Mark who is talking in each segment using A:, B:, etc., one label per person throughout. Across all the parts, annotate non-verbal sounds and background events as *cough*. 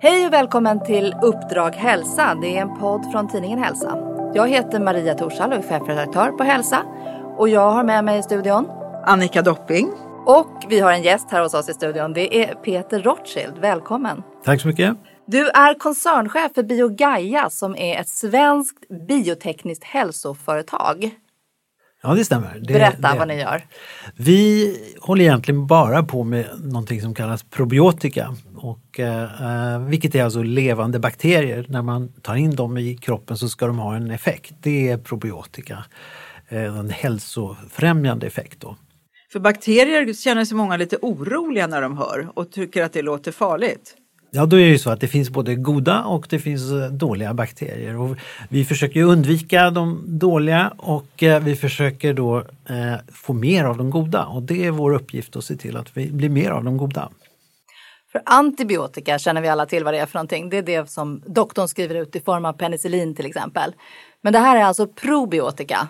A: Hej och välkommen till Uppdrag Hälsa. Det är en podd från tidningen Hälsa. Jag heter Maria Torshall och är chefredaktör på Hälsa. Och jag har med mig i studion
B: Annika Dopping.
A: och vi har en gäst här hos oss i studion. Det är Peter Rothschild. Välkommen!
C: Tack så mycket.
A: Du är koncernchef för Biogaia som är ett svenskt biotekniskt hälsoföretag.
C: Ja, det stämmer. Det,
A: Berätta
C: det.
A: vad ni gör.
C: Vi håller egentligen bara på med någonting som kallas probiotika. Och, eh, vilket är alltså levande bakterier. När man tar in dem i kroppen så ska de ha en effekt. Det är probiotika. Eh, en hälsofrämjande effekt. Då.
B: För bakterier känner sig många lite oroliga när de hör och tycker att det låter farligt.
C: Ja, då är det ju så att det finns både goda och det finns eh, dåliga bakterier. Och vi försöker undvika de dåliga och eh, vi försöker då eh, få mer av de goda. Och det är vår uppgift att se till att vi blir mer av de goda.
A: För antibiotika känner vi alla till vad det är för någonting. Det är det som doktorn skriver ut i form av penicillin till exempel. Men det här är alltså probiotika.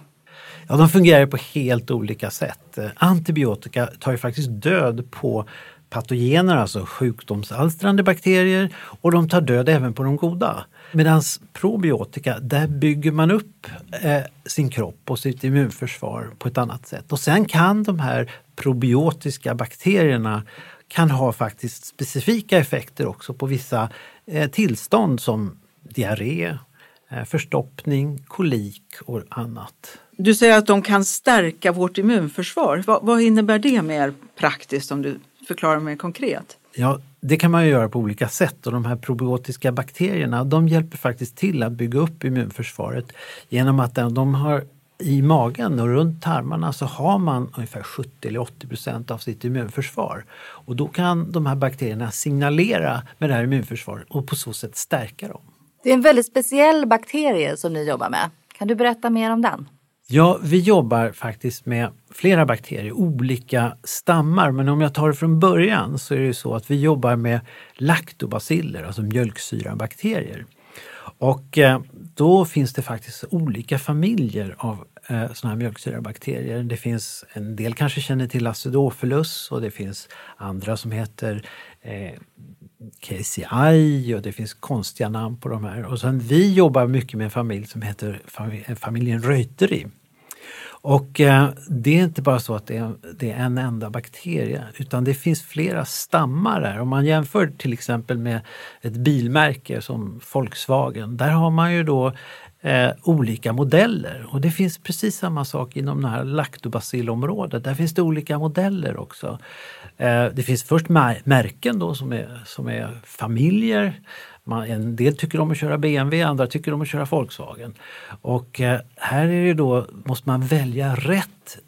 C: Ja, de fungerar på helt olika sätt. Antibiotika tar ju faktiskt död på patogener, alltså sjukdomsalstrande bakterier och de tar död även på de goda. Medan probiotika, där bygger man upp eh, sin kropp och sitt immunförsvar på ett annat sätt. Och sen kan de här probiotiska bakterierna kan ha faktiskt specifika effekter också på vissa eh, tillstånd som diarré, eh, förstoppning, kolik och annat.
B: Du säger att de kan stärka vårt immunförsvar. Vad, vad innebär det mer praktiskt om du förklarar mer konkret?
C: Ja, det kan man ju göra på olika sätt och de här probiotiska bakterierna de hjälper faktiskt till att bygga upp immunförsvaret genom att de har i magen och runt tarmarna så har man ungefär 70 eller 80 procent av sitt immunförsvar. Och då kan de här bakterierna signalera med det här immunförsvaret och på så sätt stärka dem.
A: Det är en väldigt speciell bakterie som ni jobbar med. Kan du berätta mer om den?
C: Ja, vi jobbar faktiskt med flera bakterier, olika stammar. Men om jag tar det från början så är det ju så att vi jobbar med laktobaciller, alltså mjölksyrabakterier. Och eh, då finns det faktiskt olika familjer av eh, sådana här mjölksyrabakterier. Det finns en del kanske känner till acidophilus och det finns andra som heter eh, KCI och det finns konstiga namn på de här. Och sen vi jobbar mycket med en familj som heter familjen Reuteri. Och eh, det är inte bara så att det är, det är, en enda bakterie utan det finns flera stammar där. Om man jämför till exempel med ett bilmärke som Volkswagen, där har man ju då eh, olika modeller. Och det finns precis samma sak inom det här laktobacillområdet. Där finns det olika modeller också. Eh, det finns först märken då som är, som är familjer. Man, en del tycker om att köra BMW, andra tycker om att köra Volkswagen. Och eh, här är det då, måste man välja rätt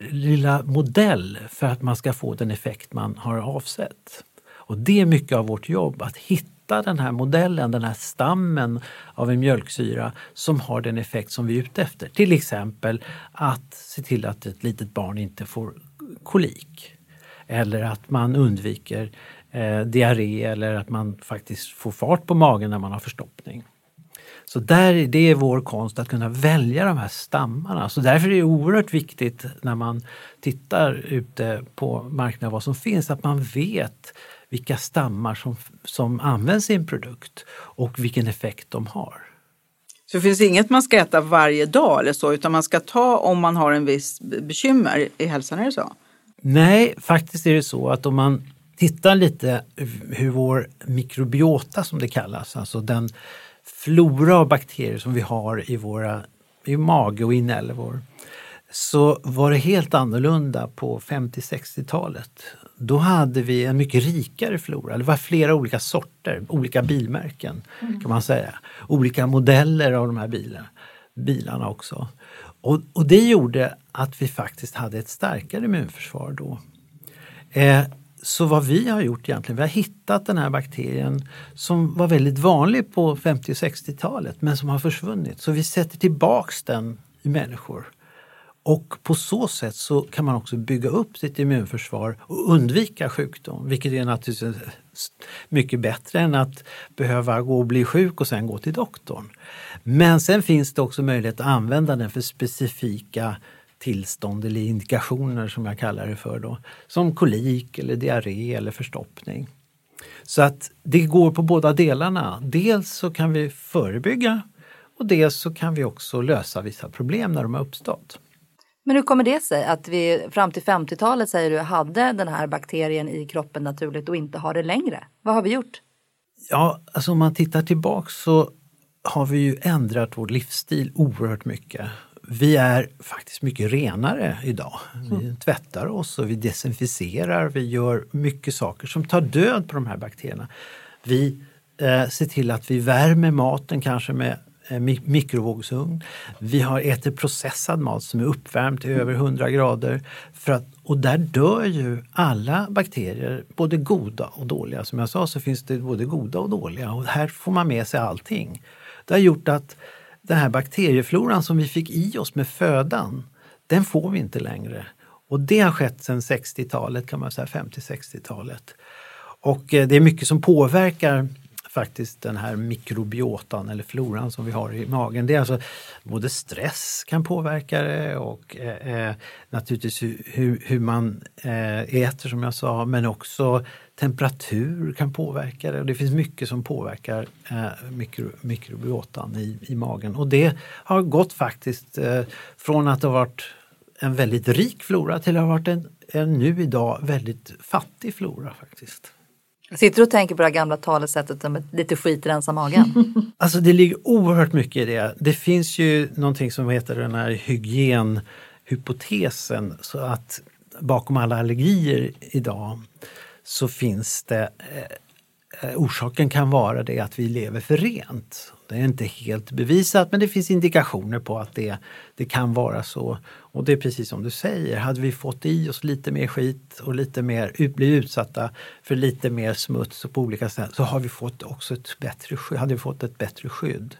C: lilla modell för att man ska få den effekt man har avsett. Och det är mycket av vårt jobb, att hitta den här modellen, den här stammen av en mjölksyra som har den effekt som vi är ute efter. Till exempel att se till att ett litet barn inte får kolik. Eller att man undviker eh, diarré eller att man faktiskt får fart på magen när man har förstoppning. Så där, det är vår konst att kunna välja de här stammarna. Så därför är det oerhört viktigt när man tittar ute på marknaden vad som finns, att man vet vilka stammar som, som används i en produkt och vilken effekt de har.
B: Så det finns inget man ska äta varje dag eller så, utan man ska ta om man har en viss bekymmer i hälsan, är det så?
C: Nej, faktiskt är det så att om man tittar lite hur vår mikrobiota som det kallas, alltså den flora av bakterier som vi har i våra i mage och inälvor, så var det helt annorlunda på 50-60-talet. Då hade vi en mycket rikare flora. Det var flera olika sorter, olika bilmärken kan man säga. Olika modeller av de här bilarna, bilarna också. Och, och, det gjorde att vi faktiskt hade ett starkare immunförsvar då. Eh, så vad vi har gjort egentligen, vi har hittat den här bakterien som var väldigt vanlig på 50 och 60-talet men som har försvunnit. Så vi sätter tillbaks den i människor. Och på så sätt så kan man också bygga upp sitt immunförsvar och undvika sjukdom, vilket är naturligtvis mycket bättre än att behöva gå och bli sjuk och sen gå till doktorn. Men sen finns det också möjlighet att använda den för specifika tillstånd eller indikationer som jag kallar det för då, som kolik eller diarré eller förstoppning. Så att det går på båda delarna. Dels så kan vi förebygga och dels så kan vi också lösa vissa problem när de har uppstått.
A: Men hur kommer det sig att vi fram till 50-talet säger du hade den här bakterien i kroppen naturligt och inte har det längre? Vad har vi gjort?
C: Ja, alltså om man tittar tillbaks så har vi ju ändrat vår livsstil oerhört mycket. Vi är faktiskt mycket renare idag. Vi mm. tvättar oss och vi desinficerar, vi gör mycket saker som tar död på de här bakterierna. Vi eh, ser till att vi värmer maten kanske med Eh, mikrovågsugn. Vi har ätit processad mat som är uppvärmd till över 100 grader. För att, och där dör ju alla bakterier, både goda och dåliga. Som jag sa så finns det både goda och dåliga och här får man med sig allting. Det har gjort att den här bakteriefloran som vi fick i oss med födan, den får vi inte längre. Och det har skett sedan 60-talet, kan man säga, 50-60-talet. Och eh, det är mycket som påverkar faktiskt den här mikrobiotan eller floran som vi har i magen. Det är alltså både stress kan påverka det och eh, eh naturligtvis hur, hur man eh, äter som jag sa men också temperatur kan påverka det. Och det finns mycket som påverkar eh, mikro, mikrobiotan i, i magen och det har gått faktiskt eh, från att ha varit en väldigt rik flora till att ha varit en, en nu idag väldigt fattig flora faktiskt.
A: Sitter du och tänker på det gamla talesättet om lite skit rensar magen? *laughs*
C: Alltså det ligger oerhört mycket i det. Det finns ju någonting som heter den här hygienhypotesen. Så att bakom alla allergier idag så finns det eh, eh Orsaken kan vara det att vi lever för rent. Det är inte helt bevisat men det finns indikationer på att det, det kan vara så. Och det är precis som du säger, hade vi fått i oss lite mer skit och lite mer, blivit utsatta för lite mer smuts på olika ställen så har vi fått också ett bättre, hade vi fått ett bättre skydd.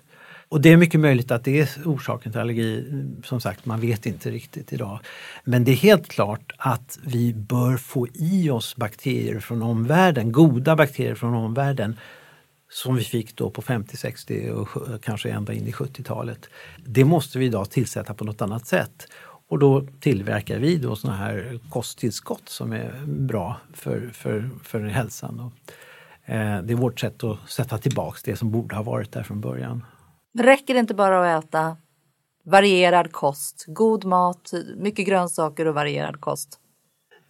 C: Och det är mycket möjligt att det är orsaken till allergi. Som sagt, man vet inte riktigt idag. Men det är helt klart att vi bör få i oss bakterier från omvärlden, goda bakterier från omvärlden som vi fick då på 50, 60 och kanske ända in i 70-talet. Det måste vi idag tillsätta på något annat sätt. Och då tillverkar vi då såna här kosttillskott som är bra för, för, för hälsan. Och, eh, det är vårt sätt att sätta tillbaks det som borde ha varit där från början.
A: Räcker det inte bara att äta varierad kost, god mat, mycket grönsaker och varierad kost?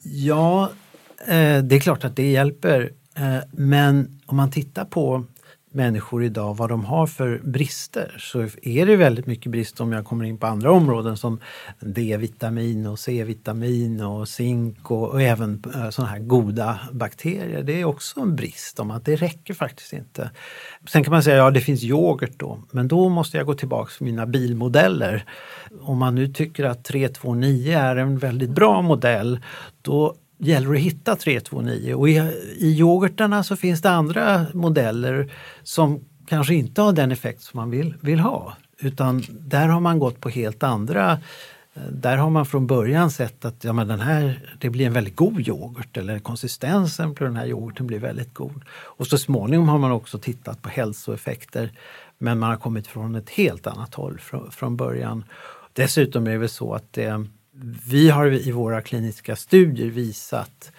C: Ja, eh, det är klart att det hjälper. Eh, men om man tittar på människor idag, vad de har för brister, så är det väldigt mycket brist om jag kommer in på andra områden som D-vitamin och C-vitamin och zink och, och även eh, sådana här goda bakterier. Det är också en brist om att det räcker faktiskt inte. Sen kan man säga, ja det finns yoghurt då, men då måste jag gå tillbaka till mina bilmodeller. Om man nu tycker att 329 är en väldigt bra modell, då gäller det att hitta 329 och i, i yoghurtarna så finns det andra modeller som kanske inte har den effekt som man vill, vill ha. Utan där har man gått på helt andra eh, där har man från början sett att ja, men den här, det blir en väldigt god yoghurt eller konsistensen på den här yoghurten blir väldigt god. Och så småningom har man också tittat på hälsoeffekter men man har kommit från ett helt annat håll från, från början. Dessutom är det väl så att det, vi har i våra kliniska studier visat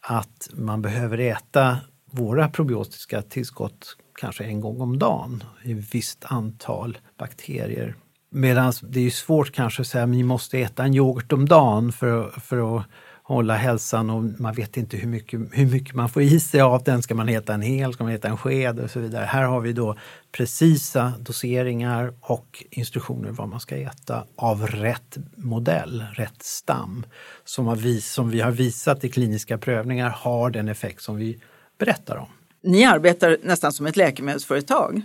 C: att man behöver äta våra probiotiska tillskott kanske en gång om dagen i ett visst antal bakterier. Medan det är svårt kanske att säga att ni måste äta en yoghurt om dagen för, för att hålla hälsan och man vet inte hur mycket, hur mycket man får i sig av den. Ska man äta en hel, ska man äta en sked och så vidare. Här har vi då precisa doseringar och instruktioner vad man ska äta av rätt modell, rätt stam. Som, har vis, som vi har visat i kliniska prövningar har den effekt som vi berättar om.
B: Ni arbetar nästan som ett läkemedelsföretag.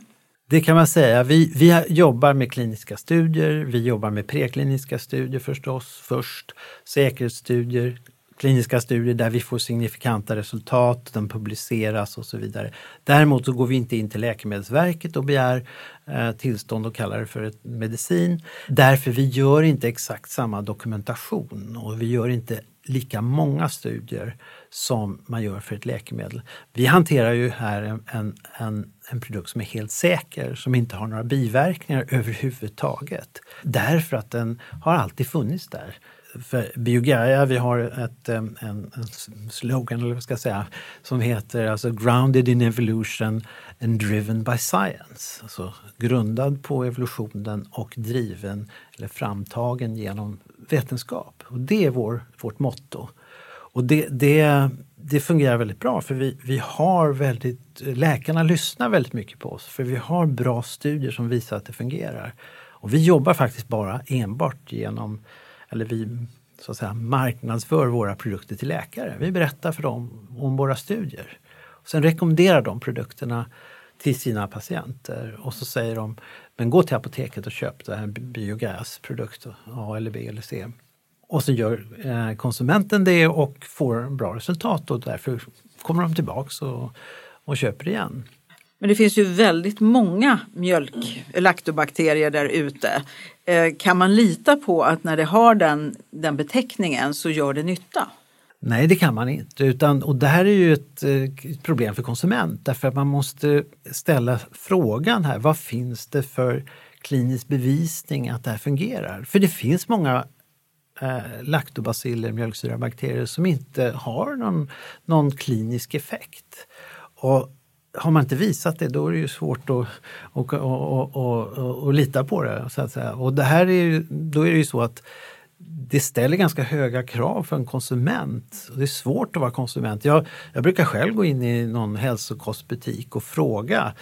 C: Det kan man säga. Vi, vi jobbar med kliniska studier, vi jobbar med prekliniska studier förstås först, säkerhetsstudier, kliniska studier där vi får signifikanta resultat, de publiceras och så vidare. Däremot så går vi inte in till Läkemedelsverket och begär eh, tillstånd och kallar det för ett medicin. Därför vi gör inte exakt samma dokumentation och vi gör inte lika många studier som man gör för ett läkemedel. Vi hanterar ju här en, en, en en produkt som är helt säker, som inte har några biverkningar *laughs* överhuvudtaget. Därför att den har alltid funnits där. För Biogaia, vi har ett, en, en slogan, eller vad ska jag säga, som heter alltså Grounded in evolution and driven by science. Alltså grundad på evolutionen och driven eller framtagen genom vetenskap. Och det är vår, vårt motto. Och det, det, det fungerar väldigt bra för vi, vi har väldigt, läkarna lyssnar väldigt mycket på oss för vi har bra studier som visar att det fungerar. Och vi jobbar faktiskt bara enbart genom, eller vi så att säga, marknadsför våra produkter till läkare. Vi berättar för dem om våra studier. Och sen rekommenderar de produkterna till sina patienter och så säger de men gå till apoteket och köp det här biogasprodukten, A eller B eller C. Och så gör eh, konsumenten det och får bra resultat och därför kommer de tillbaks och, och köper igen.
B: Men det finns ju väldigt många mjölk, laktobakterier där ute. Eh, kan man lita på att när det har den, den beteckningen så gör det nytta?
C: Nej, det kan man inte. Utan, och det här är ju ett, ett, eh, problem för konsument därför att man måste ställa frågan här, vad finns det för klinisk bevisning att det här fungerar? För det finns många eh, laktobaciller, mjölksyrabakterier, som inte har någon, någon klinisk effekt. Och har man inte visat det då är det ju svårt att, att, att, att, att lita på det. Så att säga. Och det här är ju, då är det ju så att det ställer ganska höga krav för en konsument. Det är svårt att vara konsument. Jag, jag brukar själv gå in i någon hälsokostbutik och fråga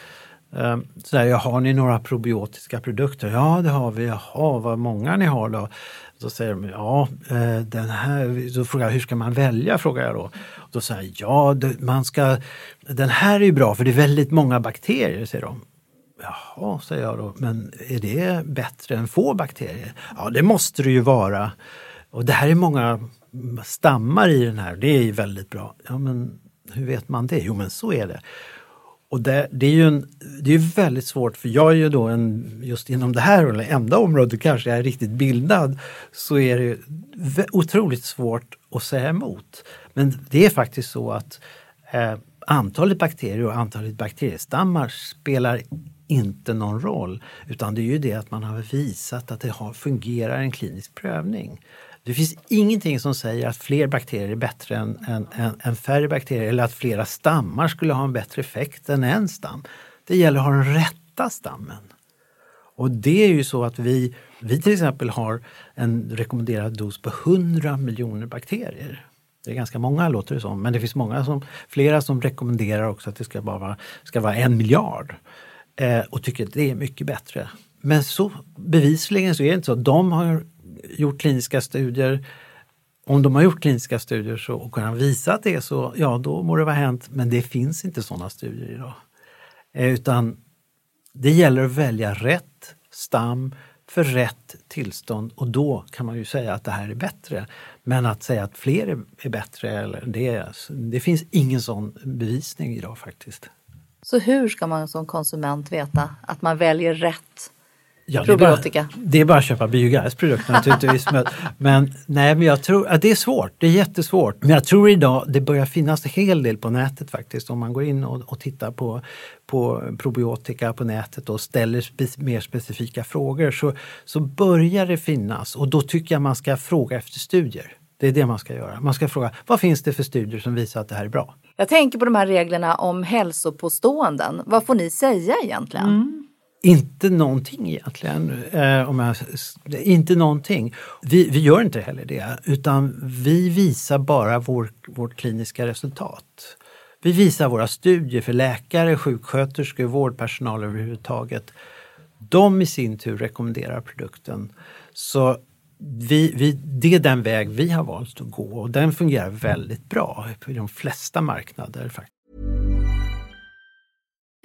C: ehm, så här, har ni några probiotiska produkter? Ja, det har vi. Jaha, vad många ni har då? Då säger de, ja, eh, den här, då frågar jag, hur ska man välja? frågar jag då. Då säger jag, ja, man ska, den här är ju bra för det är väldigt många bakterier, säger de. Jaha, säger jag då, men är det bättre än få bakterier? Ja, det måste det ju vara. Och det här är många stammar i den här, det är väldigt bra. Ja, men hur vet man det? Jo, men så är det. Och det, det, är ju en, det är väldigt svårt, för jag är ju då en, just inom det här eller enda området kanske jag är riktigt bildad, så är det otroligt svårt att säga emot. Men det är faktiskt så att eh, antalet bakterier och antalet bakteriestammar spelar inte någon roll. Utan det är ju det att man har visat att det har, fungerar en klinisk prövning. Det finns ingenting som säger att fler bakterier är bättre än, än, än, än färre bakterier eller att flera stammar skulle ha en bättre effekt än en stam. Det gäller att ha den rätta stammen. Och det är ju så att vi, vi till exempel har en rekommenderad dos på 100 miljoner bakterier. Det är ganska många låter det som, men det finns många som, flera som rekommenderar också att det ska, bara vara, ska vara en miljard eh, och tycker att det är mycket bättre. Men så bevisligen så är det inte så. De har gjort kliniska studier. Om de har gjort kliniska studier så, och kunnat visa att det är så, ja då må det vara hänt. Men det finns inte sådana studier idag. Eh, utan det gäller att välja rätt stam för rätt tillstånd och då kan man ju säga att det här är bättre. Men att säga att fler är, är bättre, eller det, alltså, det finns ingen sån bevisning idag faktiskt.
A: Så hur ska man som konsument veta att man väljer rätt
C: Ja, probiotika? Det är, bara, det är bara att köpa biogasprodukter naturligtvis. *laughs* men, men, nej, men jag tror att det är svårt. Det är jättesvårt. Men jag tror idag det börjar finnas en hel del på nätet faktiskt. Om man går in och, och tittar på, på probiotika på nätet och ställer spe, mer specifika frågor så, så börjar det finnas. Och då tycker jag man ska fråga efter studier. Det är det man ska göra. Man ska fråga vad finns det för studier som visar att det här är bra?
A: Jag tänker på de här reglerna om hälsopåståenden. Vad får ni säga egentligen? Mm.
C: Inte någonting egentligen. Eh, om jag, inte någonting. Vi, vi gör inte heller det, utan vi visar bara vår, vårt kliniska resultat. Vi visar våra studier för läkare, sjuksköterskor, vårdpersonal överhuvudtaget. De i sin tur rekommenderar produkten. Så vi, vi, det är den väg vi har valt att gå och den fungerar väldigt bra på de flesta marknader.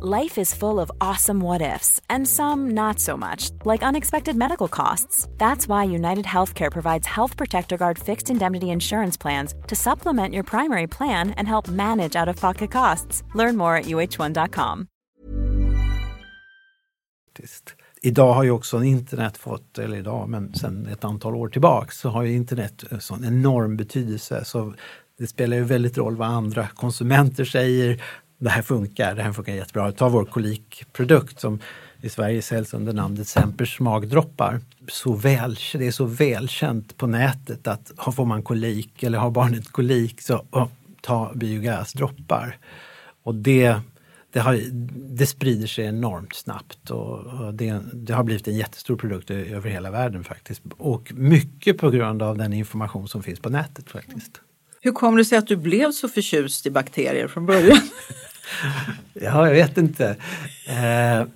D: Life is full of awesome what ifs, and some not so much, like unexpected medical costs. That's why United Healthcare provides Health Protector Guard fixed indemnity insurance plans to supplement your primary plan and help manage out of pocket costs. Learn more at uh1.com.
C: Idag har ju också internet fått, eller idag, men sedan ett antal år tillbaks så har ju internet en sån enorm betydelse. Så det spelar ju väldigt roll vad andra konsumenter säger, det här funkar, det här funkar jättebra. Ta vår kolikprodukt som i Sverige säljs under namnet Sempers magdroppar. Så väl, det är så välkänt på nätet att får man kolik eller har barnet kolik så oh, ta biogasdroppar. Och det, det, har, det sprider sig enormt snabbt och det, det, har blivit en jättestor produkt över hela världen faktiskt. Och mycket på grund av den information som finns på nätet faktiskt.
B: Hur kom det sig att du blev så förtjust i bakterier från början? *laughs* *laughs*
C: ja, jag vet inte. Eh,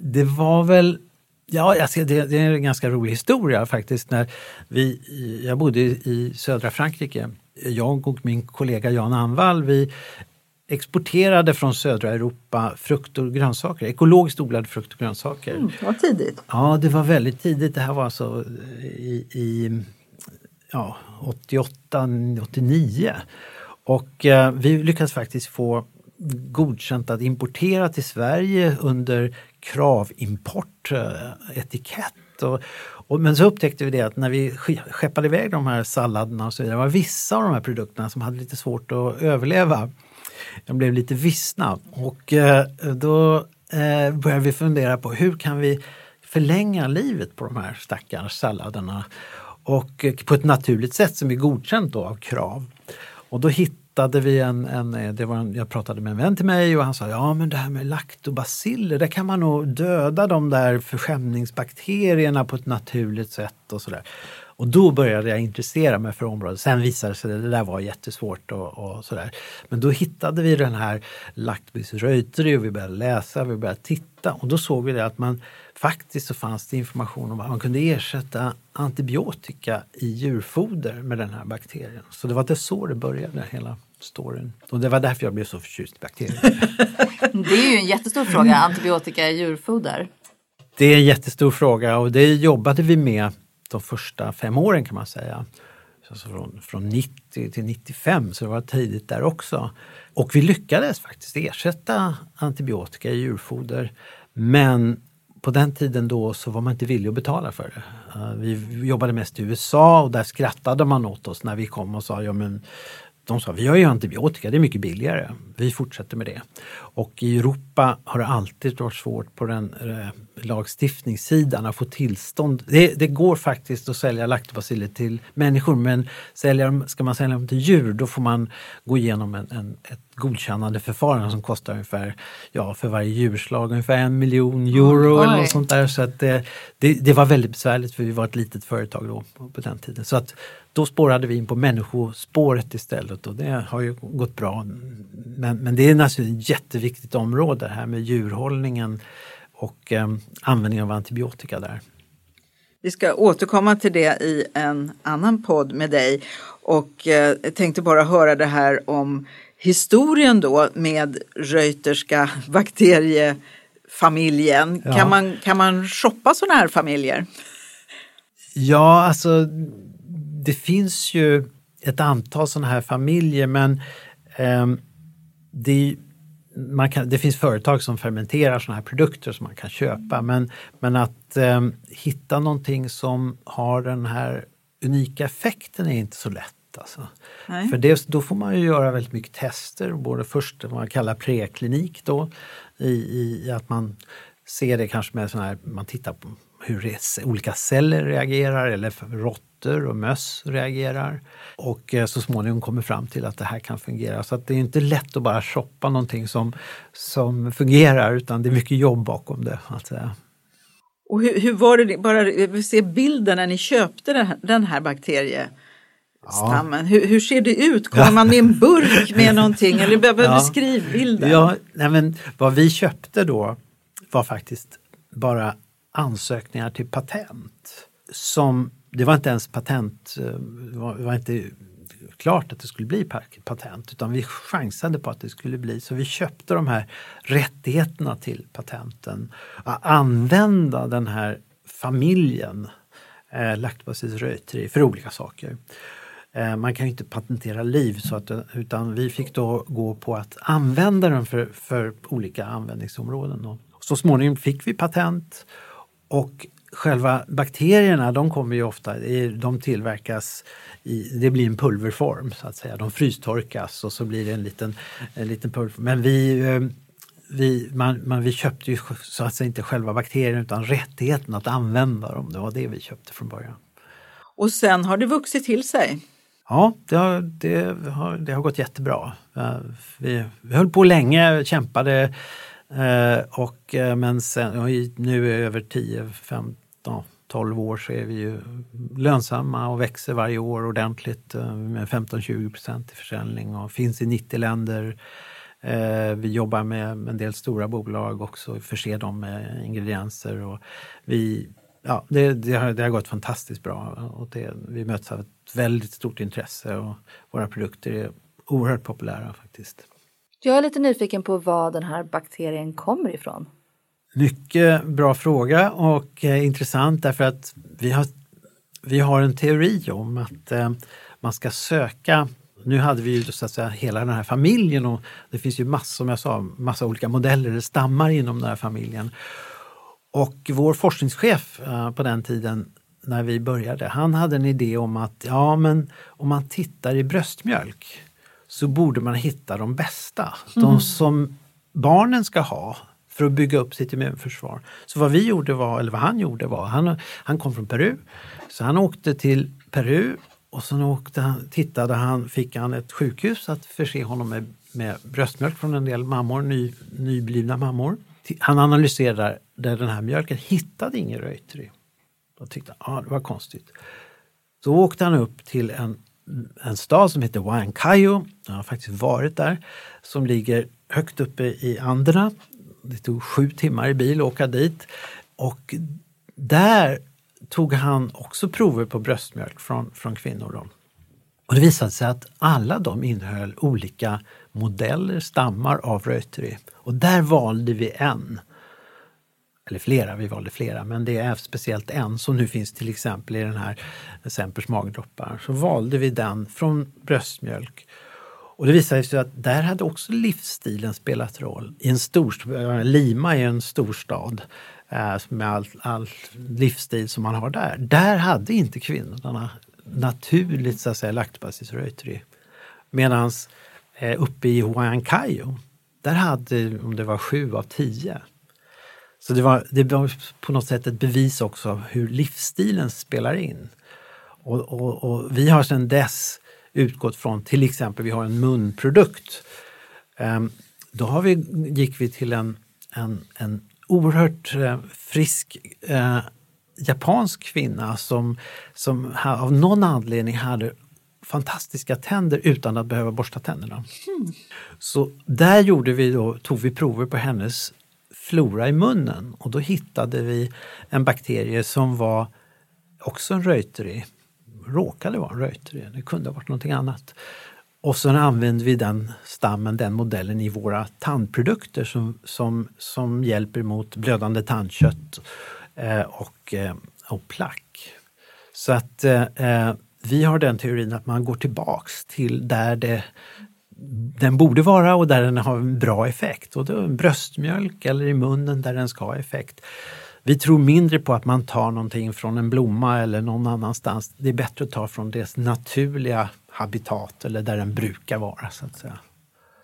C: det var väl Ja, alltså det, det, är en ganska rolig historia faktiskt. När vi, jag bodde i södra Frankrike. Jag och min kollega Jan Anvall, vi exporterade från södra Europa frukt och grönsaker, ekologiskt odlade frukt och grönsaker. Mm,
B: vad tidigt!
C: Ja, det var väldigt tidigt. Det här var alltså i, i ja, 88, 89. Och eh, vi lyckades faktiskt få godkänt att importera till Sverige under kravimportetikett. Eh, och, och, men så upptäckte vi det att när vi skeppade iväg de här salladerna och så vidare, var vissa av de här produkterna som hade lite svårt att överleva. De blev lite vissna och eh, då eh, började vi fundera på hur kan vi förlänga livet på de här stackars salladerna och eh, på ett naturligt sätt som är godkänt då av krav. Och då hittade vi en, en, eh, det var en, jag pratade med en vän till mig och han sa ja men det här med laktobaciller, där kan man nog döda de där förskämningsbakterierna på ett naturligt sätt och sådär. Och då började jag intressera mig för området. Sen visade det sig att det där var jättesvårt och, och sådär. Men då hittade vi den här Lactobis reuteri och vi började läsa, vi började titta och då såg vi det att man faktiskt så fanns det information om att man kunde ersätta antibiotika i djurfoder med den här bakterien. Så det var det så det började hela storyn. Och det var därför jag blev så förtjust i bakterier. *laughs*
A: det är ju en jättestor fråga, antibiotika i djurfoder.
C: Det är en jättestor fråga och det jobbade vi med de första fem åren kan man säga. Alltså från, från 90 till 95, så det var tidigt där också. Och vi lyckades faktiskt ersätta antibiotika i djurfoder. Men på den tiden då så var man inte villig att betala för det. Eh, vi jobbade mest i USA och där skrattade man åt oss när vi kom och sa ja men de sa vi har ju antibiotika, det är mycket billigare. Vi fortsätter med det. Och i Europa har det alltid varit svårt på den eh, lagstiftningssidan att få tillstånd. Det, det, går faktiskt att sälja laktobaciller till människor men sälja, ska man sälja dem till djur då får man gå igenom en, en, ett godkännande förfarande som kostar ungefär, ja för varje djurslag ungefär en miljon euro Oj. eller något sånt där. Så att det, det, det, var väldigt besvärligt för vi var ett litet företag då på, på den tiden. Så att då spårade vi in på människospåret istället och det har ju gått bra. Men, men det är naturligtvis ett jätteviktigt område här med djurhållningen och eh, användningen av antibiotika där.
B: Vi ska återkomma till det i en annan podd med dig och eh, tänkte bara höra det här om historien då med Reuterska *laughs* bakteriefamiljen. Ja. Kan, man, kan man shoppa sådana här familjer?
C: Ja, alltså det finns ju ett antal sådana här familjer men eh, det, man kan, det finns företag som fermenterar sådana här produkter som man kan köpa men, men att eh, hitta någonting som har den här unika effekten är inte så lätt. Alltså. För det, då får man ju göra väldigt mycket tester, både först vad man kallar preklinik då, i, i att man ser det kanske med sån här, man tittar på hur olika celler reagerar eller råttor och möss reagerar. Och eh, så småningom kommer fram till att det här kan fungera. Så att det är inte lätt att bara shoppa någonting som, som fungerar utan det är mycket jobb bakom det. Att säga.
B: Och hur, hur var det, bara se bilden när ni köpte den här, den här bakteriestammen. Ja. Hur, hur, ser det ut? Kommer man med en burk med någonting eller behöver ja. beskriv bilden?
C: Ja, nej men, vad vi köpte då var faktiskt bara ansökningar till patent. Som, det var inte ens patent, eh, det var, var inte klart att det skulle bli patent utan vi chansade på att det skulle bli så vi köpte de här rättigheterna till patenten. Att använda den här familjen eh, Lactobacillus reuteri för olika saker. Eh, man kan ju inte patentera liv så att, utan vi fick då gå på att använda den för, för olika användningsområden. Och så småningom fick vi patent och själva bakterierna de kommer ju ofta, de tillverkas i, det blir en pulverform så att säga. De frystorkas och så blir det en liten, en liten pulver. Men vi, eh, vi, man, man, vi köpte ju så att säga inte själva bakterien utan rättigheten att använda dem. Det var det vi köpte från början.
B: Och sen har det vuxit till sig?
C: Ja, det har, det har, det har gått jättebra. Vi, vi höll på länge, kämpade Eh, och, eh, men sen, nu är över 10, 15, 12 år så är vi ju lönsamma och växer varje år ordentligt eh, med 15-20 procent i försäljning och finns i 90 länder. Vi jobbar med en del stora bolag också, och förser dem med ingredienser. Och vi, ja, det, det, har, det har gått fantastiskt bra och det, vi möts av ett väldigt stort intresse och våra produkter är oerhört populära faktiskt.
A: Jag är lite nyfiken på var den här bakterien kommer ifrån.
C: Mycket bra fråga och eh, intressant därför att vi har, vi har en teori om att eh, man ska söka nu hade vi ju så att säga hela den här familjen och det finns ju massor, som jag sa, massa olika modeller eller stammar inom den här familjen. Och vår forskningschef eh, på den tiden när vi började, han hade en idé om att ja men om man tittar i bröstmjölk så borde man hitta de bästa. Mm. De som barnen ska ha för att bygga upp sitt immunförsvar. Så vad vi gjorde var, eller vad han gjorde var, han, han kom från Peru. Så han åkte till Peru och sen åkte han, tittade han, fick han ett sjukhus att förse honom med, med bröstmjölk från en del mammor, ny, nyblivna mammor. Han analyserade den här mjölken, hittade ingen reuteri. Då tyckte han, ah, det var konstigt. Så åkte han upp till en, en stad som heter Huancayo, jag har faktiskt varit där, som ligger högt uppe i Anderna det tog sju timmar i bil att åka dit. Och där tog han också prover på bröstmjölk från, från kvinnor. Då. Och det visade sig att alla de innehöll olika modeller, stammar av reuteri. Och där valde vi en. Eller flera, vi valde flera, men det är speciellt en som nu finns till exempel i den här Sempers magdroppar. Så valde vi den från bröstmjölk och det visade sig att där hade också livsstilen spelat roll. I en stor, eh, Lima är en storstad eh, med all, all livsstil som man har där. Där hade inte kvinnorna naturligt så att säga lactobacillus reuteri. Medan eh, uppe i Huancayo, där hade om det var sju av tio. Så det var, det var på något sätt ett bevis också av hur livsstilen spelar in. Och, och, och vi har sedan dess utgått från till exempel, vi har en munprodukt. Ehm, då har vi, gick vi till en, en, en oerhört eh, frisk eh, japansk kvinna som, som av någon anledning hade fantastiska tänder utan att behöva borsta tänderna. Mm. Så där gjorde vi då, tog vi prover på hennes flora i munnen och då hittade vi en bakterie som var också en reuteri råkade vara en Reuter, det kunde ha varit någonting annat. Och sen använder vi den stammen, den modellen i våra tandprodukter som, som, som hjälper mot blödande tandkött eh, och, eh, och plack. Så att eh, eh vi har den teorin att man går tillbaks till där det, den borde vara och där den har en bra effekt. Och då bröstmjölk eller i munnen där den ska ha effekt. Vi tror mindre på att man tar någonting från en blomma eller någon annanstans. Det är bättre att ta från dess naturliga habitat eller där den brukar vara så att säga.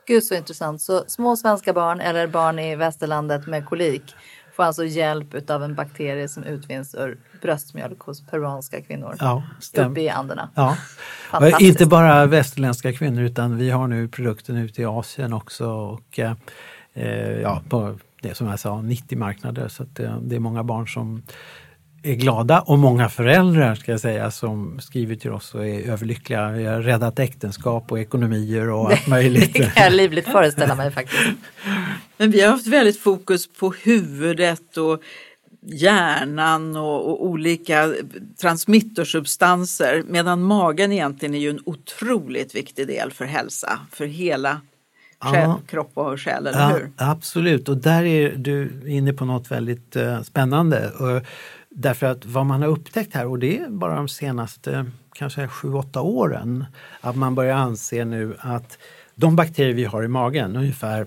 A: Gud så intressant. Så små svenska barn eller barn i västerlandet med kolik får alltså hjälp av en bakterie som utvinns ur bröstmjölk hos peruanska kvinnor
C: ja,
A: uppe i Anderna.
C: Ja. Inte bara västerländska kvinnor utan vi har nu produkten ute i Asien också och eh, ja, på det som jag sa 90 marknader så det, det är många barn som är glada och många föräldrar ska jag säga som skriver till oss och är överlyckliga. Vi har räddat äktenskap och ekonomier och allt möjligt.
A: det kan jag livligt föreställa mig faktiskt.
B: Men vi har haft väldigt fokus på huvudet och hjärnan och, och olika transmittorsubstanser medan magen egentligen är ju en otroligt viktig del för hälsa, för hela ja. kropp och själ, eller
C: ja,
B: hur?
C: Absolut, och där är du inne på något väldigt uh, spännande. Uh, därför att vad man har upptäckt här, och det är bara de senaste eh, kanske 7-8 åren, att man börjar anse nu att de bakterier vi har i magen, ungefär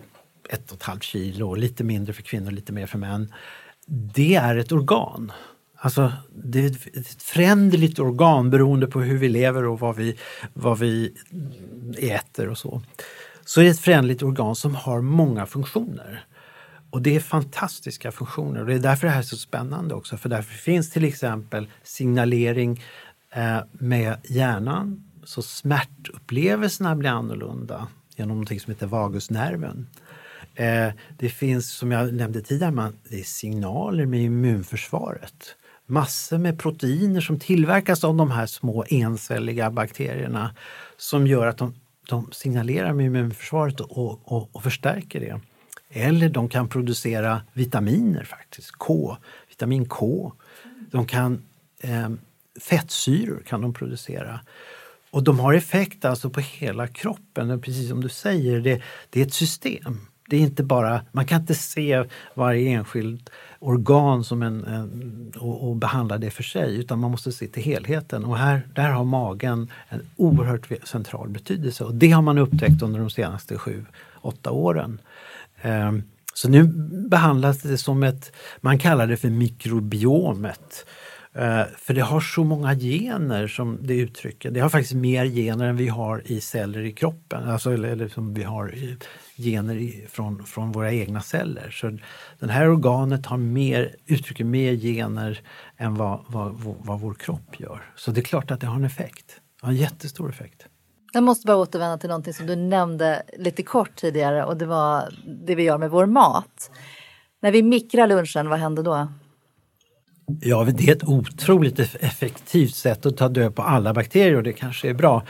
C: ett och ett halvt kilo, lite mindre för kvinnor, lite mer för män, det är ett organ. Alltså det är ett föränderligt organ beroende på hur vi lever och vad vi, vad vi äter och så. Så det är ett föränderligt organ som har många funktioner. Och det är fantastiska funktioner och det är därför det här är så spännande också. För därför finns till exempel signalering eh, med hjärnan. Så smärtupplevelserna blir annorlunda genom någonting som heter vagusnerven. Eh, det finns, som jag nämnde tidigare, man, det är signaler med immunförsvaret. Massor med proteiner som tillverkas av de här små encelliga bakterierna som gör att de, de signalerar med immunförsvaret och, och, och förstärker det. Eller de kan producera vitaminer faktiskt, K, vitamin K. De kan, eh, fettsyror kan de producera. Och de har effekt alltså på hela kroppen, precis som du säger, det, det är ett system. Det är inte bara, man kan inte se varje enskilt organ som en, en och, och, behandla det för sig utan man måste se till helheten och här, där har magen en oerhört central betydelse och det har man upptäckt under de senaste sju, åtta åren. Ehm, så nu behandlas det som ett, man kallar det för mikrobiomet. Ehm, för det har så många gener som det uttrycker. Det har faktiskt mer gener än vi har i celler i kroppen, alltså, eller, eller som vi har i, gener i, från, från våra egna celler. Så det här organet har mer, uttrycker mer gener än vad, vad, vad vår kropp gör. Så det är klart att det har en effekt. Det har en jättestor effekt.
A: Jag måste bara återvända till någonting som du nämnde lite kort tidigare och det var det vi gör med vår mat. När vi mikrar lunchen, vad händer då?
C: Ja, det är ett otroligt effektivt sätt att ta död på alla bakterier och det kanske är bra.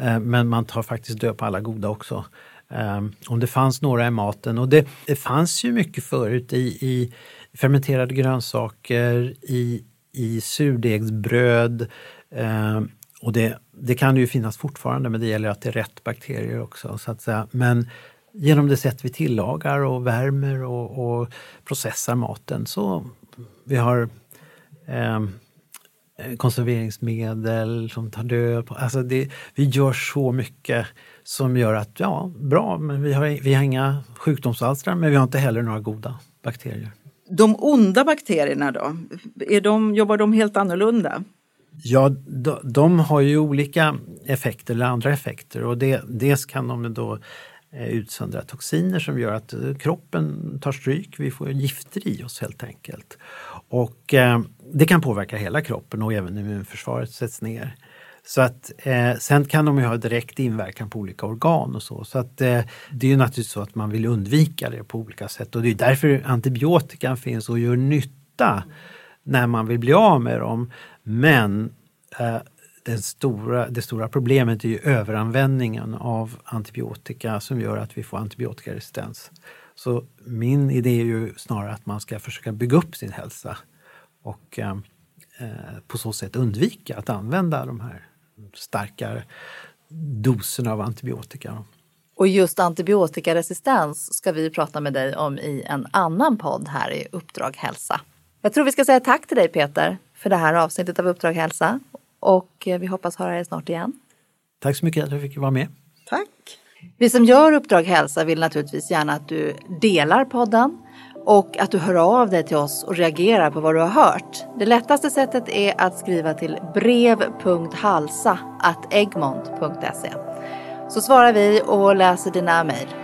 C: Eh, men man tar faktiskt död på alla goda också. Eh, om det fanns några i maten. Och det, det fanns ju mycket förut i, i fermenterade grönsaker, i, i surdegsbröd. Eh, och det, det kan det ju finnas fortfarande men det gäller att det är rätt bakterier också. Så att säga. Men genom det sätt vi tillagar och värmer och, och processar maten så vi har eh, konserveringsmedel som tar död på... Alltså det, vi gör så mycket som gör att, ja, bra, men vi har, vi har inga sjukdomsalstrar men vi har inte heller några goda bakterier.
B: De onda bakterierna då, är de, jobbar de helt annorlunda?
C: Ja, de, de har ju olika effekter eller andra effekter och det, dels kan de då eh, utsöndra toxiner som gör att eh, kroppen tar stryk, vi får gifter i oss helt enkelt. Och eh, det kan påverka hela kroppen och även immunförsvaret sätts ner. Så att, eh, sen kan de ju ha direkt inverkan på olika organ och så. Så att, eh, det är ju naturligtvis så att man vill undvika det på olika sätt och det är därför antibiotikan finns och gör nytta när man vill bli av med dem. Men eh, den stora, det stora problemet är ju överanvändningen av antibiotika som gör att vi får antibiotikaresistens. Så min idé är ju snarare att man ska försöka bygga upp sin hälsa och eh, eh på så sätt undvika att använda de här starkare doserna av antibiotika.
A: Och just antibiotikaresistens ska vi prata med dig om i en annan podd här i Uppdrag hälsa. Jag tror vi ska säga tack till dig Peter för det här avsnittet av Uppdrag hälsa och vi hoppas höra dig snart igen.
C: Tack så mycket att jag fick vara med.
B: Tack.
A: Vi som gör Uppdrag hälsa vill naturligtvis gärna att du delar podden och att du hör av dig till oss och reagerar på vad du har hört. Det lättaste sättet är att skriva till brev.halsa.egmont.se så svarar vi och läser dina mejl.